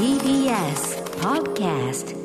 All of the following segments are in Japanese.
TBS Podcast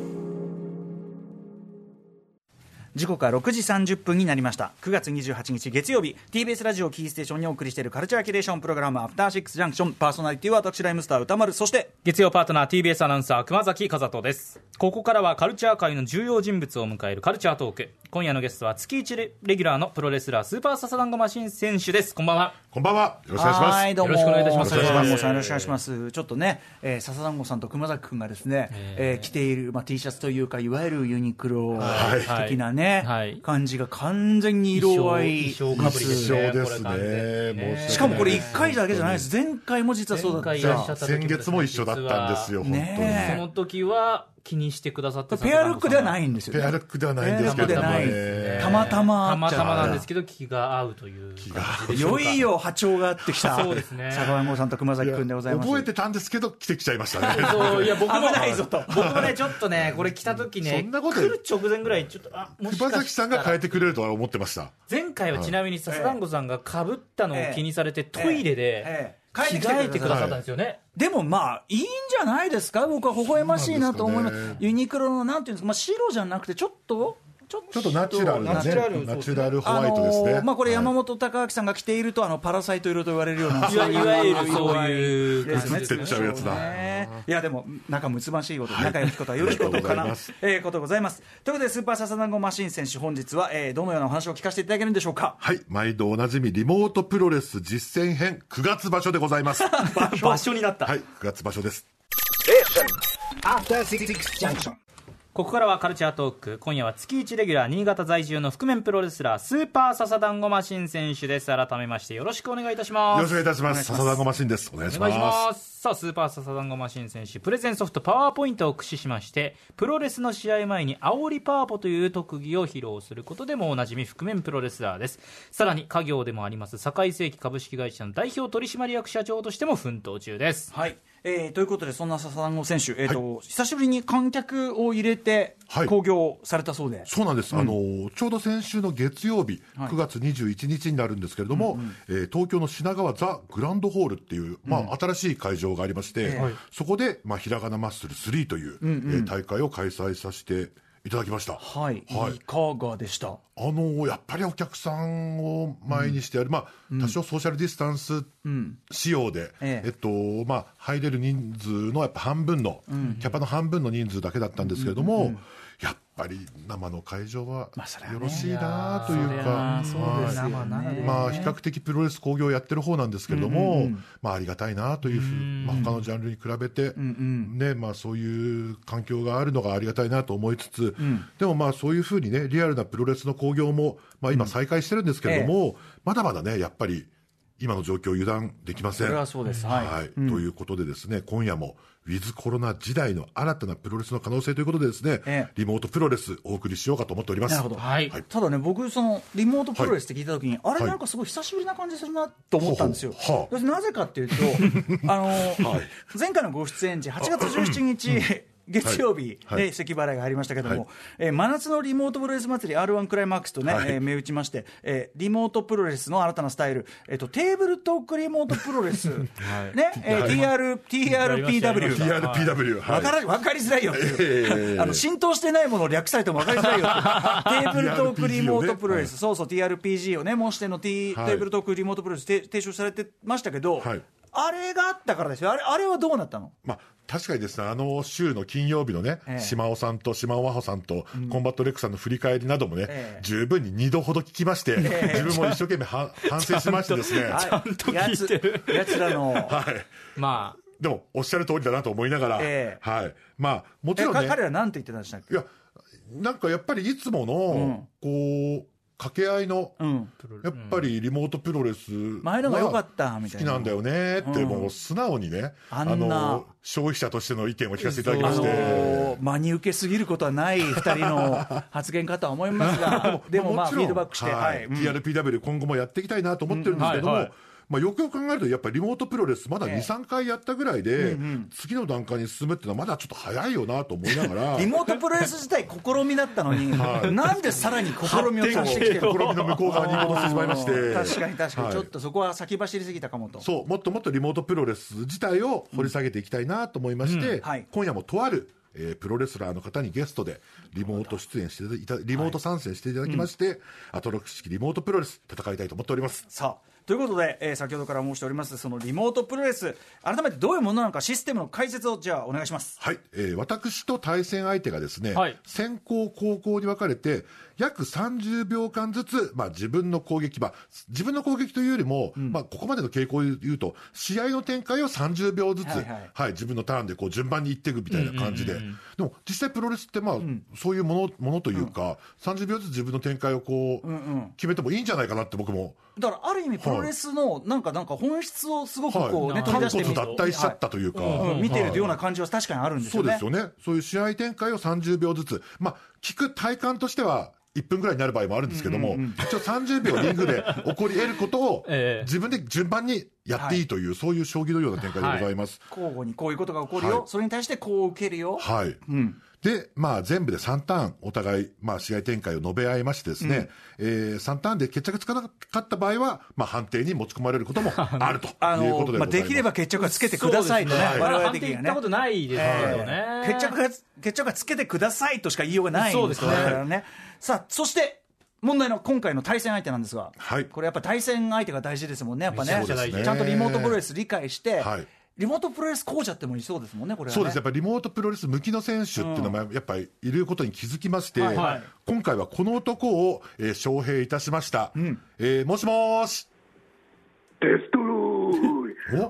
時刻は6時30分になりました。9月28日月曜日 TBS ラジオキーステーションにお送りしているカルチャーキュレーションプログラムアフターシックスジャンクション。パーソナリティは私ライムスター歌丸。そして月曜パートナー TBS アナウンサー熊崎和人です。ここからはカルチャー界の重要人物を迎えるカルチャートーク。今夜のゲストは月1レレギュラーのプロレスラースーパーササダンゴマシン選手です。こんばんは。こんばんは。よろしくお願いします。はいどうも。よろしくお願いいたします。よろしくお願いします。ちょっとね、えー、笹団子さんと熊崎君がですね、えー着ている、まあ、T シャツというかいわゆるユニクロはい。的なね、はい。感じが完全に色合い衣装かぶりですね。しかもこれ1回だけじゃないです。前回も実はそうだった。先月も一緒だったんですよ、本当に。ねその時は気にしてくださってペアルックではないいんですよね。ペアルックではないんですけど。たまたまた。またまなんですけけど気が合うという。いよいよ波長が合ってきた。そうですね坂上さんと熊崎君でございます。覚えてたんですけど、来てきちゃいましたね。そういや僕も危ないぞと。僕もねちょっとねこれ来た時ねそんなこと来る直前ぐらいちょっとあもしか熊崎さんが変えてくれるとは思ってました。前回はちなみに笹団子さんがかぶったのを気にされてトイレでええ。着替えてくださったんですよね。でもまあいいんじゃないですか？僕は微笑ましいなと思います。ね。ユニクロのなんていうんですか、まあ、白じゃなくてちょっとちょちょっとナチュラルなね、ナチュラルナチュラルホワイトですね。あのーまあ、これ山はい。本隆明さんが着ているとあのパラサイト色と言われるような いわいわゆるそういうですね。映ってっちゃうやつだ。ねいやでも仲睦ましいこと、はい。仲良きことは良きことかなえーことございます。ということでスーパーササダンゴマシン選手本日は、えーどのようなお話を聞かせていただけるんでしょうか？はい、毎度おなじみリモートプロレス実践編9月場所でございます。は 場所になった。い、9月場所です。After Six Junction. ここからはカルチャートーク今夜は月1レギュラー新潟在住の覆面プロレスラースーパーササダンゴマシン選手です改めましてよろしくお願いいたしますよろしくお願いいたします。笹田ゴマシンです。お願いしま。すさあスーパーササダンゴマシン選手プレゼンソフトパワーポイントを駆使しましてプロレスの試合前に煽りパワポという特技を披露することでもおなじみ覆面プロレスラーです。さらに家業でもあります堺世紀株式会社の代表取締役社長としても奮闘中です。はい、えーということでそんな笹ダンゴ選手、えーと久しぶりに観客を入れてはい。興行されたそうで、そうなんです、あのちょうど先週の月曜日、はい。9月21日になるんですけれども、えー東京の品川ザ・グランドホールっていう、まあ、新しい会場がありまして、そこで、まあ、ひらがなマッスル3という、えー大会を開催させていただきました。はい、はい。いかがでした？あのやっぱりお客さんを前にしてやる、まあ、多少ソーシャルディスタンス仕様で、ええ。えっとまあ、入れる人数のやっぱ半分の、キャパの半分の人数だけだったんですけれども、やっぱり生の会場はよろしいなというか、まあ、比較的プロレス興行やってる方なんですけれども、まあ、ありがたいなというふう、まあ、他のジャンルに比べて、ねまあ、そういう環境があるのがありがたいなと思いつつ、でもまあそういうふうにねリアルなプロレスの興行も、まあ、今再開してるんですけれども、まだまだねやっぱり今の状況を油断できません。それはそうです。はい。はい。ということでですね今夜もウィズコロナ時代の新たなプロレスの可能性ということでですね、ええ。リモートプロレスお送りしようかと思っております。なるほど。はい。ただね僕そのリモートプロレスって聞いた時に、あれなんかすごい久しぶりな感じするなと思ったんですよ、はなぜかっていうと あの、前回のご出演時8月17日月曜日はい。はい。で咳払いがありましたけども、はい。えー真夏のリモートプロレス祭り r 1クライマックスとね、はい。えー銘打ちまして、えーリモートプロレスの新たなスタイル、えー、とテーブルトークリモートプロレス、ねえー TR TRPW TRPW、はいわからわかりづらいよっていう、あの浸透してないものを略されてもわかりづらいよっていう。テーブルトークリモートプロレス、そうそう、TRPG をね、申しての、T はいテーブルトークリモートプロレスて提唱されてましたけど、はいあれがあったからですよ、あれあれはどうなったの？まあ、確かにですね、あの週の金曜日のね、ええ。島尾さんと島尾真帆さんと、コンバットレックさんの振り返りなどもね、ええ。十分に2度ほど聞きまして、自分も一生懸命は 反省しましてですね、はい。やつやつらの、はい。まあ。でも、おっしゃる通りだなと思いながら、ええ。はい。まあ、もちろんね、えか彼らなんて言ってたんでしたっけ？いや、なんかやっぱりいつもの、こう、掛け合いの、うん、やっぱりリモートプロレス前のが良かったみたいな。好きなんだよねって、うん。もう素直にね、あの消費者としての意見を聞かせていただきあまして。のー真に受けすぎることはない 2人の発言かとは思いますが、でもまあ、フィードバックして、はい。はい。うん。TRPW 今後もやっていきたいなと思ってるんですけども、うんはい。はいまあ、よくよく考えると、やっぱりリモートプロレス、まだ2、え。え3回やったぐらいで、次の段階に進むっていうのは、まだちょっと早いよなと思いながら。リモートプロレス自体試みだったのに、なんでさらに試みを足してき試みの向こう側に戻してしまいまして。確かに確かに、はい。ちょっとそこは先走りすぎたかもと。そう、もっともっとリモートプロレス自体を掘り下げていきたいなと思いまして、はい。今夜もとある、えープロレスラーの方にゲストでリモート出演していただリモート参戦していただきまして、アトロック式リモートプロレス戦いたいと思っております。さあということで、えー先ほどから申しておりますそのリモートプロレス改めてどういうものなのかシステムの解説をじゃあお願いします。はい、えー私と対戦相手がですね、はい。先攻後攻に分かれて約30秒間ずつ、まあ、自分の攻撃、まあ、自分の攻撃というよりも、まあ、ここまでの傾向を言うと試合の展開を30秒ずつ、ははいい。はい自分のターンでこう順番にいっていくみたいな感じで、でも実際プロレスって、まあそういうものものというか、30秒ずつ自分の展開をこう、決めてもいいんじゃないかなって僕も、だからある意味プロレスのなんかなんか本質をすごくこうね、はい、取り出して脱退しちゃったというか、うん。見てるような感じは確かにあるんですよね。そうですよね、そういう試合展開を30秒ずつ、まあ、聞く体感としては、1分ぐらいになる場合もあるんですけども、一応30秒リングで起こり得ることを ええ。自分で順番にやっていいという、そういう将棋のような展開でございます。交互にこういうことが起こるよ、はい。それに対してこう受けるよ、はい、で、まあ、全部で3ターン、お互い、まあ、試合展開を述べ合いましてですね、えー3ターンで決着つかなかった場合は、まあ、判定に持ち込まれることも あるとあいうことでございます。のまあ、できれば決着がつけてくださいとね、そうです我々判的にはね定行ったこ。とないですけどね。決着が決着がつけてくださいとしか言いようがないんそうですねだからね。さあ、そして、問題の今回の対戦相手なんですが、はいこれやっぱ対戦相手が大事ですもんね、やっぱね、めちゃくちゃ大事ちゃんとリモートプロレス理解して、はいリモートプロレス講座ってもいそうですもんね、これは、ね。そうです。やっぱりリモートプロレス向きの選手っていうのもやっぱりいることに気づきまして、はいはい。今回はこの男を、えー招聘いたしました、えーもしもーし。デストロ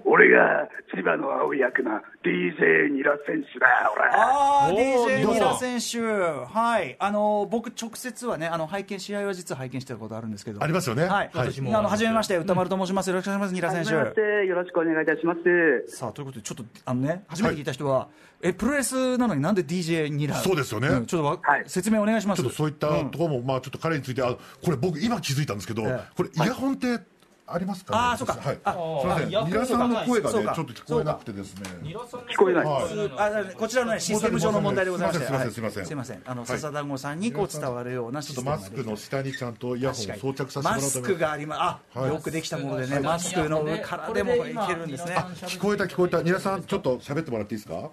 俺が千葉の青い役な DJ ニラ選手だ俺。あー、おー DJ ニラ選手、はい、あの僕、直接はね、あの拝見、試合は実は拝見してたことあるんですけど、ありますよね。はい、はい。私もあの初めまして、歌丸と申します、よろしくお願いします、ニラ選手。はじめましてよろしくお願いいたします。さあということで、ちょっとあのね、初めて聞いた人は、えプロレスなのになんで DJ ニラ？そうですよね。んちょっとわ、はい。説明お願いします。ちょっとそういったところも、まあ、ちょっと彼についてあこれ僕今気づいたんですけど、ええ。これイヤホンってありますか、ね。あーそうか。はい、あすみません。イヤホン皆さんの声がねちょっと聞こえなくてですね。聞こえない。あこちらの、ね、システム上の問題でございまして、すいませんすいません。はい。すいません、あのはい。笹団子さんにこう伝わるようなシちょっとステムマスクの下にちゃんとイヤホンを装着させてもらマスクがあります、あ、はい。よくできたものでね、マスクの上からでもいけるんですね。聞こえた聞こえた。皆さんちょっと喋ってもらっていいですか？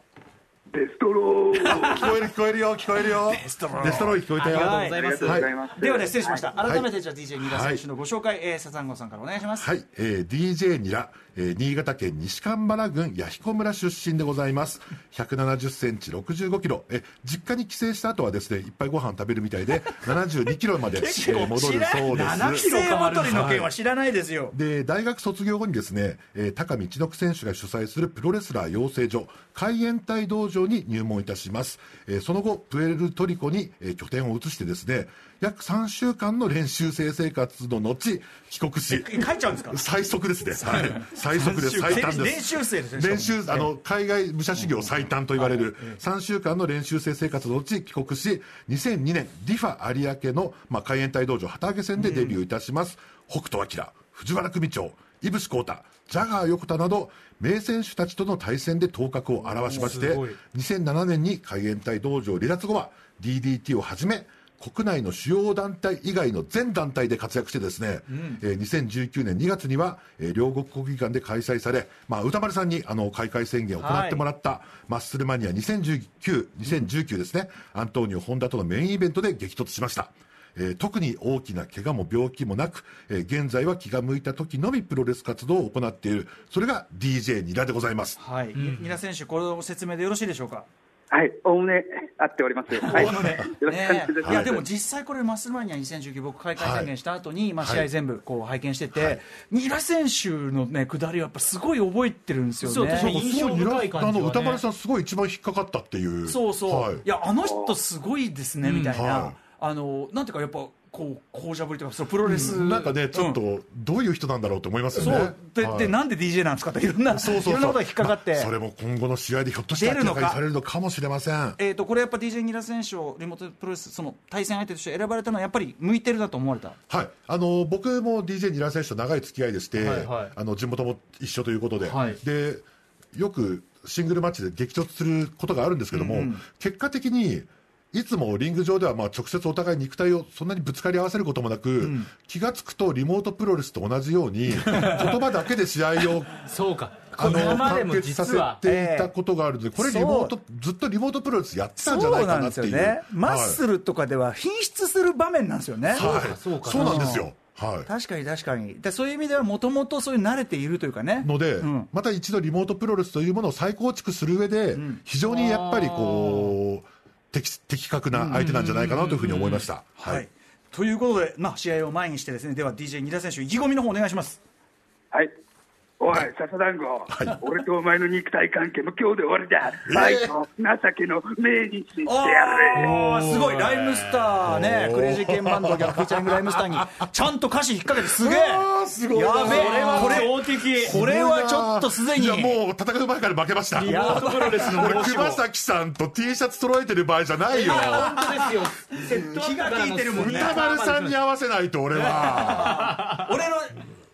デストロイ聞こえる聞こえるよ聞こえるよ。デストロイデストロイ聞こえたよ。ありがとうございます。ありがとうござい。ではね、失礼しました。はい。改めてじゃあ DJ ニラ選手のご紹介、えー、笹団子さんからお願いします。はい、えー、DJ ニラ、えー新潟県西蒲原郡弥彦村出身でございます。170センチ65キロ、えー実家に帰省した後はですねいっぱいご飯食べるみたいで72キロまで、えー戻るそうです。7キロ太りの件は知らないですよ。で大学卒業後にですね、えー高見千之選手が主催するプロレスラー養成所海援隊道場に入門いたします、えーその後プエルトリコに、えー拠点を移してですね約3週間の練習生生活の後帰国しえ帰っちゃうんですか？最速ですね、はい、最速です。最短です。練習生ですね練習あの海外武者修行最短と言われる3週間の練習生生活のうち帰国し2002年ディファ有明の、まあ、海援隊道場旗揚げ戦でデビューいたします、北斗晶藤原組長井伏浩太ジャガー横田など名選手たちとの対戦で頭角を現しましておーすごい。2007年に海援隊道場離脱後は DDT をはじめ国内の主要団体以外の全団体で活躍してですね、えー2019年2月には、えー両国国技館で開催され、まあ、歌丸さんにあの開会宣言を行ってもらった、マッスルマニア2019、2019ですね、アントニオ・ホンダとのメインイベントで激突しました。えー特に大きな怪我も病気もなく、えー現在は気が向いた時のみプロレス活動を行っている。それが DJ ニラでございます。はい、ニラ選手、これの説明でよろしいでしょうか？はい。おおむね合っております。はい。よろしくお願いねします。いやでも実際これマッスルマニア2019僕開会宣言した後に、まあ試合全部こう拝見してて、ニラ選手のね下りはやっぱすごい覚えてるんですよね。そう確かに印象深い感じはね。あの歌丸さんすごい一番引っかかったっていう。そうそう、はい。い、やあの人すごいですねみたいな、はいあのなんていうかやっぱこう紅茶ぶりというかそのプロレス、なんかね、ちょっうん。とどういう人なんだろうと思いますよね。そう。で,、はい。でなんで DJ なんですかといろんなそうそうんなことが引っかかって、まあそれも今後の試合でひょっとしたらされるのかもしれません。えー、とこれやっぱ DJ ニラ選手をリモートプロレスその対戦相手として選ばれたのはやっぱり向いてるなと思われた？はい、あの僕も DJ ニラ選手と長い付き合いでして、はい。はいあの地元も一緒ということで、はい。でよくシングルマッチで激突することがあるんですけども、結果的にいつもリング上ではまあ直接お互い肉体をそんなにぶつかり合わせることもなく、気が付くとリモートプロレスと同じように 言葉だけで試合をそうか。あの完結させていたことがあるので、これリモートずっとリモートプロレスやってたんじゃないかなっていう。ね、マッスルとかでは品質する場面なんですよね、はい、はいそうか。そうなんですよ。はい。確かに確かに。でそういう意味ではもともとそういう慣れているというかね。ので、うん。また一度リモートプロレスというものを再構築する上で、非常にやっぱりこう的的確な相手なんじゃないかなというふうに思いました。はい、はいということで、まあ、試合を前にしてですねでは DJ ニラ選手意気込みの方お願いしますはい。おい、笹団子、俺とお前の肉体関係も今日で終わりだ。愛と情けの命日にしてやれ。おー。すごい。ライムスターね。クレイジーケンバンド逆フィーチャリングライムスターに ちゃんと歌詞引っ掛けてすげえ。すごい。やべえ。これはこれ強敵これはちょっとすでに。いやもう戦う前から負けました。リモートプロレスの俺申し子熊崎さんと T シャツ揃えてる場合じゃないよ。本当ですよ。気が利いてるもんね。歌丸さんに合わせないと俺は。俺の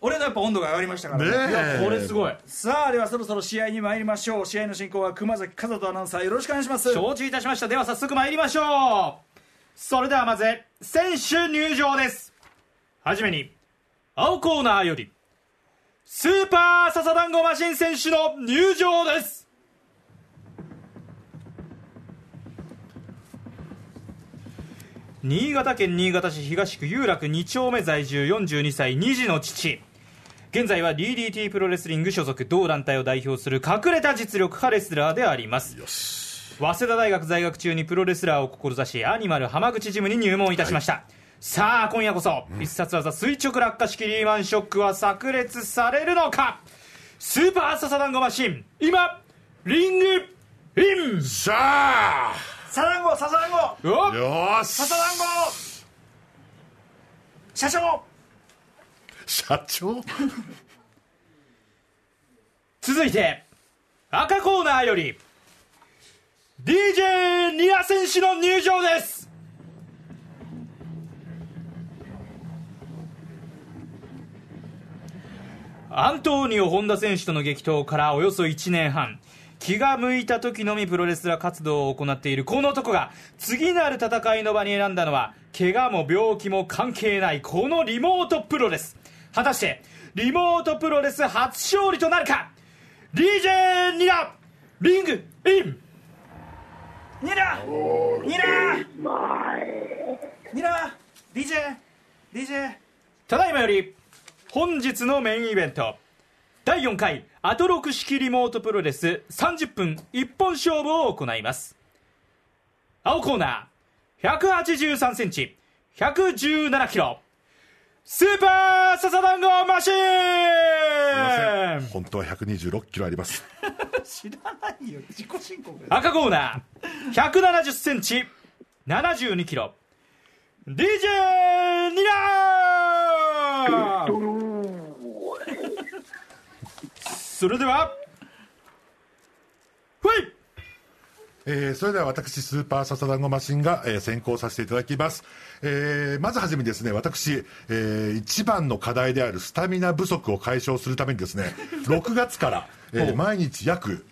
俺のやっぱ温度が上がりましたからね。え。これすごい。さあではそろそろ試合に参りましょう。試合の進行は熊崎和人アナウンサーよろしくお願いします。承知いたしました。では早速参りましょう。それではまず選手入場です。はじめに青コーナーよりスーパーササダンゴマシン選手の入場です。新潟県新潟市東区有楽2丁目在住42歳2児の父現在は DDT プロレスリング所属同団体を代表する隠れた実力派レスラーであります。早稲田大学在学中にプロレスラーを志しアニマル浜口ジムに入門いたしました、さあ今夜こそ、必殺技垂直落下式リーマンショックは炸裂されるのか。スーパーササダンゴマシン。今リングイン。しゃササダンゴササダンゴ。よーし。ササダンゴ。社長社長？続いて赤コーナーより DJ ニア選手の入場です。アントーニオ本田選手との激闘からおよそ1年半。気が向いた時のみプロレスラー活動を行っているこの男が次なる戦いの場に選んだのは怪我も病気も関係ないこのリモートプロレス。果たしてリモートプロレス初勝利となるか？DJ ニラリングイン。ニラニラニラ DJ DJ ただいまより本日のメインイベント第4回アトロク式リモートプロレス30分一本勝負を行います。青コーナー183センチ117キロスーパーササダンゴマシすいませーン！ん本当は126キロあります。知らないよ。自己申告赤コーナー。170センチ。72キロ。DJ ニラー！それではほいえーそれでは私、スーパーササダンゴマシンが、えー先行させていただきます。えーまずはじめにですね、私、えー一番の課題であるスタミナ不足を解消するためにですね、6月から、えー毎日約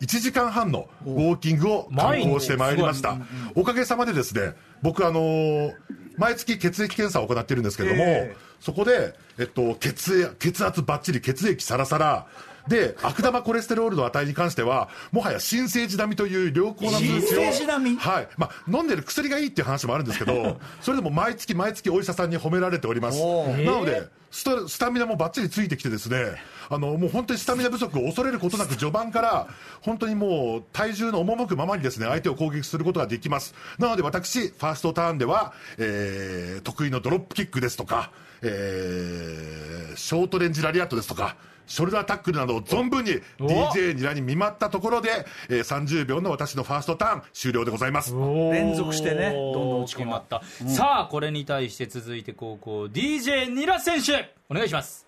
1時間半のウォーキングを観光してまいりました。おかげさまでですね、僕あのー毎月血液検査を行っているんですけれども、えそこで、えっと、血液血圧ばっちり、血液サラサラ、で、悪玉コレステロールの値に関しては、もはや新生児並みという良好な数値を。新生児並み？はい。まあ、飲んでる薬がいいっていう話もあるんですけど、それでも毎月毎月お医者さんに褒められております。おなので、スタスタミナもばっちりついてきてですね、あの、もう本当にスタミナ不足を恐れることなく序盤から、本当にもう体重の赴くままにですね、相手を攻撃することができます。なので私、ファーストターンでは、えー、得意のドロップキックですとか、えー、ショートレンジラリアットですとか、ショルダータックルなどを存分に DJ ニラに見舞ったところで、えー、30秒の私のファーストターン終了でございます。連続してねどんどん落ち込まった、さあこれに対して続いて高校 DJ ニラ選手お願いします。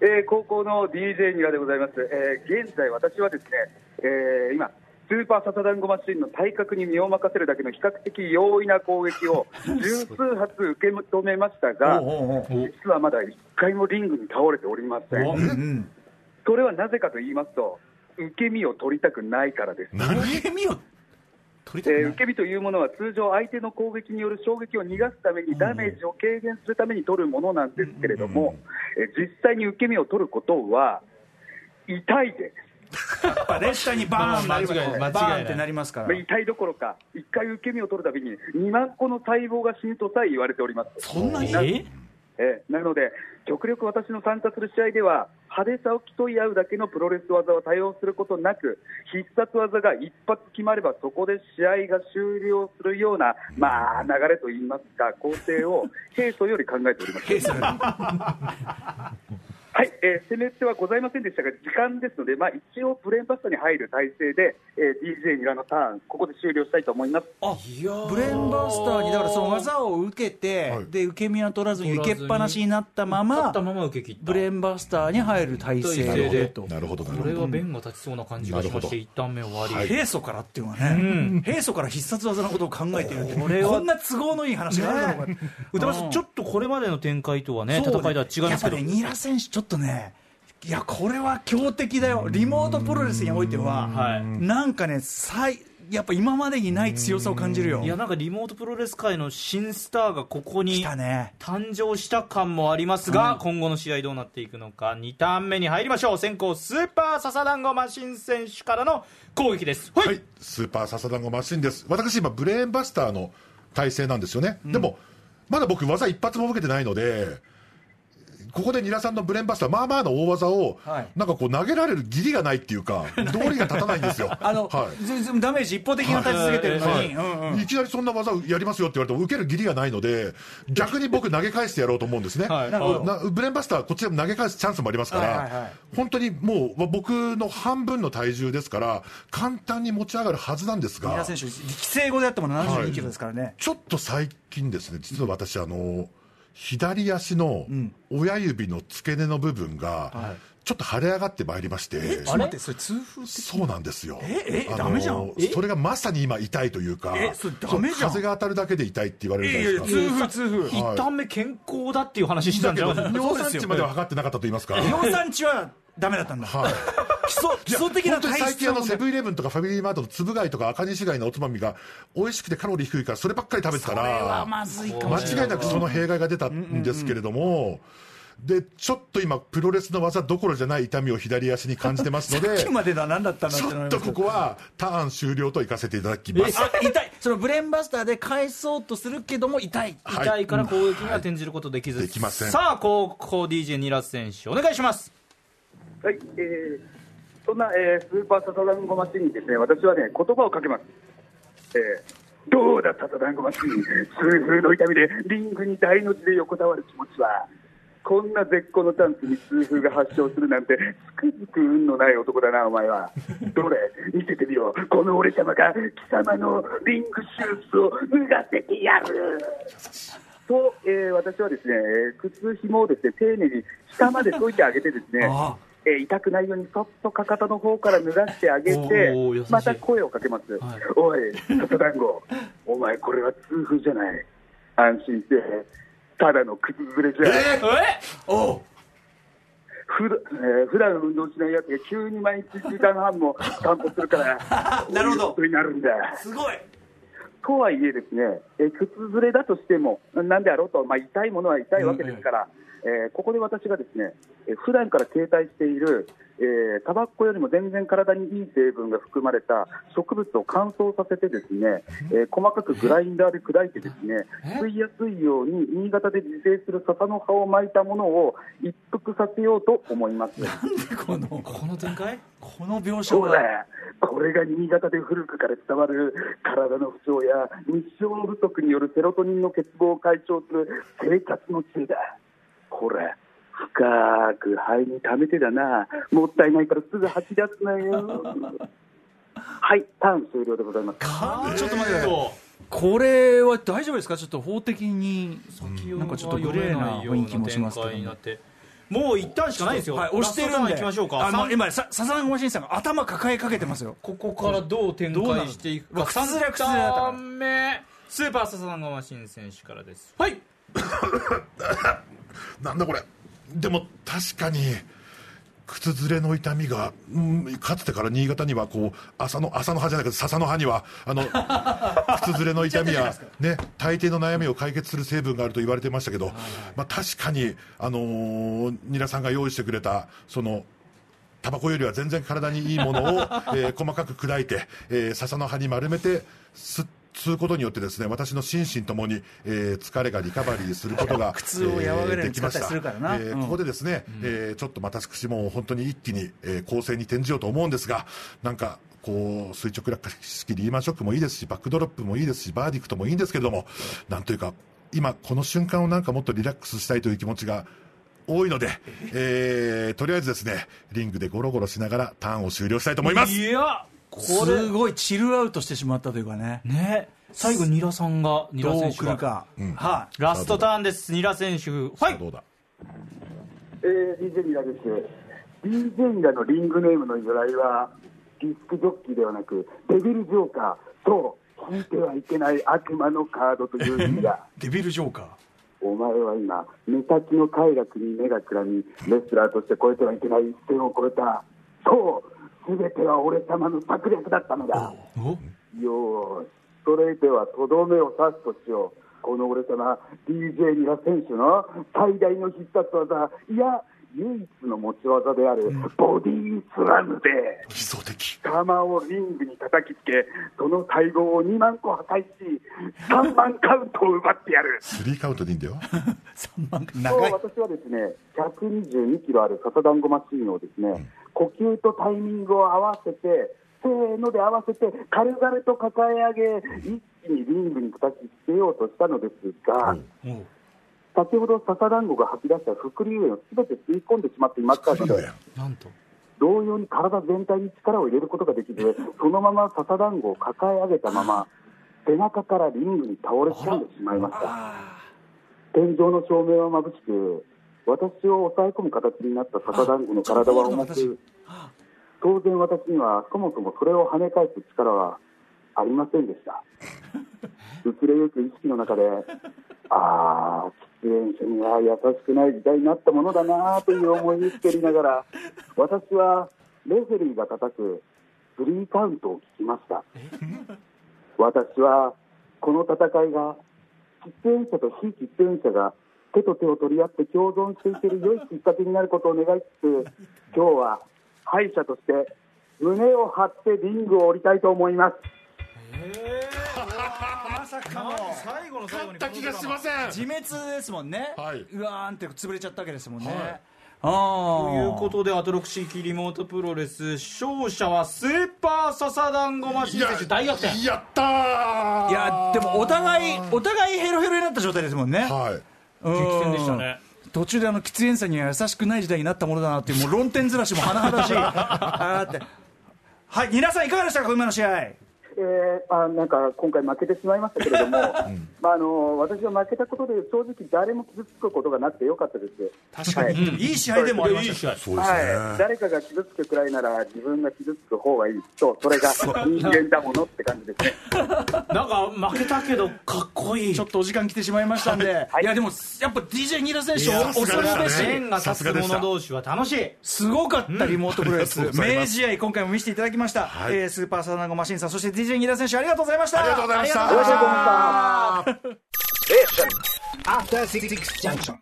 えー高校の DJ ニラでございます、えー現在、私はですね、えー今、スーパーササダンゴマシンの体格に身を任せるだけの比較的容易な攻撃を 十数発受け止めましたが、実はまだ一回もリングに倒れておりません。それはなぜかと言いますと、受け身を取りたくないからです。受け身を取りたくない？えー受け身というものは通常、相手の攻撃による衝撃を逃がすために、ダメージを軽減するために取るものなんですけれども、えー実際に受け身を取ることは、痛いです。やっぱね下にバーンなります間違いないバーンってなりますから。まあ痛いどころか、1回受け身を取るたびに2万個の細胞が死ぬとさえ言われております。そんなに？ええーなので、極力私の参加する試合では、派手さを競い合うだけのプロレス技を多用することなく、必殺技が一発決まれば、そこで試合が終了するような、まあ、流れといいますか、工程を平素より考えております。はい、えー攻め手はございませんでしたが、時間ですので、まあ、一応、ブレーンバスターに入る体制で、えー DJ ニラのターン、ここで終了したいと思います。あブレンバスターにだからその技を受けて、はい。で受け身は取らずに受けっぱなしになったまま立ったまま受け切ったブレンバスターに入る体勢体勢で。でとなるほどなるこれは弁が立ちそうな感じがしまして一旦目終わり、平素からっていうのはね、平素から必殺技のことを考えているってこれは。こんな都合のいい話があるのか、歌丸さんちょっとこれまでの展開とはね戦いとは違いますけど。やっぱね、ニラ選手、ちょっとね、いや、これは強敵だよ、リモートプロレスにおいては、はいなんかね、最やっぱ今までにない強さを感じるよ。いやなんかリモートプロレス界の新スターがここに。誕生した感もありますが、今後の試合どうなっていくのか2ターン目に入りましょう。先行スーパーササダンゴマシン選手からの攻撃です。はい、はい、スーパーササダンゴマシンです。私今ブレーンバスターの体勢なんですよね、でもまだ僕技一発も受けてないのでここでニラさんのブレーンバスターまあまあの大技を、はい。なんかこう投げられる義理がないっていうか 道理が立たないんですよ。あの、はい。ダメージ一方的に与え続けてるのはい。に、うんうん。い。きなりそんな技をやりますよって言われても受ける義理がないので逆に僕投げ返してやろうと思うんですね、はい。ブレーンバスターこっちでも投げ返すチャンスもありますから、はいはいはい。本当にもう僕の半分の体重ですから簡単に持ち上がるはずなんですがニラ選手、力性語であっても72キロですからね。ちょっと最近ですね、実は私、あの左足の親指の付け根の部分が、ちょっと腫れ上がってまいりまして、ちょっと待って、それ痛風。そうなんですよ。ええダメじゃんそれがまさに今、痛いというか、えそれダメじゃん風が当たるだけで痛いって言われるじゃないですか。痛風、痛風。一旦目健康だっていう話してたんじゃないですか尿酸値までは測ってなかったと言いますか。尿酸値はダメだったんだ。はい。基礎、基礎的な体質は最近あのセブンイレブンとかファミリーマートの粒貝とか赤西貝のおつまみが美味しくてカロリー低いからそればっかり食べてたこれはらまずいかもしれない。間違いなくその弊害が出たんですけれども、でちょっと今、プロレスの技どころじゃない痛みを左足に感じてますので、さっきまでだ何だったんだっちてょっとここはターン終了と行かせていただきます。あ痛い。そのブレーンバスターで返そうとするけども痛い。はい。痛いから攻撃には転じることできず、できません。さあ高校 DJ ニラス選手お願いしますはい、えーそんな、えースーパーササダンゴマシンにですね、私はね、言葉をかけます。えーどうだ、ササダンゴマシン。痛風の痛みでリングに大の字で横たわる気持ちは。こんな絶好のチャンスに痛風が発症するなんて、つくづく運のない男だな、お前は。どれ、見せてみよう。この俺様が貴様のリングシューズを脱がせてやる。と、えー私はですね、え靴紐をですね、丁寧に下まで解いてあげてですね、あえー痛くないようにそっとかかとの方から脱がしてあげてまた声をかけます、はい。おい、笹団子、お前、これは痛風じゃない、安心して、ただの靴ずれじゃ、えおう。ふだえー普段運動しないやつが急に毎日1時間半も 散歩するから、なるほど。になるんだ。すごい。とはいえですね、えー靴ずれだとしても、なんであろうと、まあ、痛いものは痛いわけですから、えーここで私がですね、えー普段から携帯している、えータバコよりも全然体にいい成分が含まれた植物を乾燥させてですね、えー細かくグラインダーで砕いてですね、吸いやすいように新潟で自生する笹の葉を巻いたものを一服させようと思います。この？この展開？この描写そうはだ、これが新潟で古くから伝わる体の不調や日照不足によるセロトニンの欠乏を解消する生活の知恵だ。これ、深く肺に溜めてだな。もったいないからすぐ吐き出すなよ。はい、ターン終了でございます。ちょっと待って。くださいこれは大丈夫ですか？ちょっと法的になんかちょっとグレーな雰囲気もしますけど。もう一旦しかないですよ、はい、押してるんで。ラストターン行きましょうか。あのさ今さ笹山マシンさんが頭抱えかけてますよ。ここからどう展開していくか。どうなのうわ崩れ崩れだった3ターン目スーパーササダンゴマシン選手からです。はい なんだこれ。でも確かに靴ずれの痛みが、うん、かつてから新潟にはこう朝の朝の葉じゃなくて笹の葉にはあの 靴ずれの痛みや、ね、大抵の悩みを解決する成分があると言われてましたけど、まあ、確かに、あのー、ニラさんが用意してくれたそのタバコよりは全然体にいいものを、えー細かく砕いて、えー笹の葉に丸めて吸吸うことによってですね私の心身ともに、えー疲れがリカバリーすることが 苦痛を和らげるきました。えーここでですね、えーちょっと私も本当に一気に、えー攻勢に転じようと思うんですがなんかこう垂直落下式リーマンショックもいいですしバックドロップもいいですしバーディクトもいいんですけれどもなんというか今この瞬間をなんかもっとリラックスしたいという気持ちが多いので、えーとりあえずですねリングでゴロゴロしながらターンを終了したいと思います。いやこすれ。ごいチルアウトしてしまったというかね。ね。最後ニラさんがニラどう選手が。来るか、はい。ラストターンです。ニラ選手。はい。どうだ？えー、DJ ニラです。DJ ニラのリングネームの由来は、ディスクジョッキーではなく、デビルジョーカー、そう、引いてはいけない悪魔のカードという意味だ。デビルジョーカー？お前は今、目先の快楽に目がくらみ、レスラーとして超えてはいけない一線を越えた。そう、すべては俺様の策略だったのだ。よー。し、それではとどめを刺すとしよう。この俺様、DJ ニラ選手の最大の必殺技、いや、唯一の持ち技であるボディスラムで、理想的球をリングに叩きつけ、その細胞を2万個破壊し、3万カウントを奪ってやる。スリーカウントでいいんだよ。3万そう長い私はですね、122キロある笹団子マシーンをですね、呼吸とタイミングを合わせて、せーので合わせて、軽々と抱え上げ、一気にリングに叩きつけようとしたのですが、先ほど笹団子が吐き出した副流炎をすべて吸い込んでしまっていましたので、なんと同様に体全体に力を入れることができず、そのまま笹団子を抱え上げたまま、背中からリングに倒れ込んでしまいました。天井の照明は眩しく、私を抑え込む形になった笹団子の体は重く、当然私にはそもそもそれを跳ね返す力はありませんでした。薄れゆく意識の中で、ああ、喫煙者には優しくない時代になったものだなという思いにつけりながら、私はレフェリーが叩くスリーカウントを聞きました。私はこの戦いが喫煙者と非喫煙者が手と手を取り合って共存していける良いきっかけになることを願いつつ、今日は敗者として胸を張ってリングを降りたいと思います。まさかの。最後の最後にた気がしません。自滅ですもんね、はい。うわーんって潰れちゃったわけですもんね、はい。ああということでアトロクシーキリモートプロレス勝者はスーパーササダンゴマシン選手大逆転。やったー。いやでもお互いお互いヘロヘロになった状態ですもんね。はい。激激戦でしたね途中であの喫煙者には優しくない時代になったものだなっていうもう論点ずらしも甚だしい。あーって。はい皆さんいかがでしたか今の試合えーあなんか今回負けてしまいましたけれども、まあ、あの私は負けたことで正直誰も傷つくことがなくてよかったです。確かに、い、い試合でもありましたいい試合そうですね、はい、誰かが傷つくくらいなら自分が傷つく方がいいとそれが人間だものって感じですね。なんか負けたけどかっこいい。ちょっとお時間来てしまいましたんで、い、やでもやっぱ DJ ニラ選手恐るべし。線が立つ者同士は楽しい。すごかったリモートプロレス、うございます。名試合今回も見せていただきました、はい。えースーパーサナゴマシンさんそして DJ ニラ選手ありがとうございましたありがとうございましたよろしくお願いします。After Six Junction.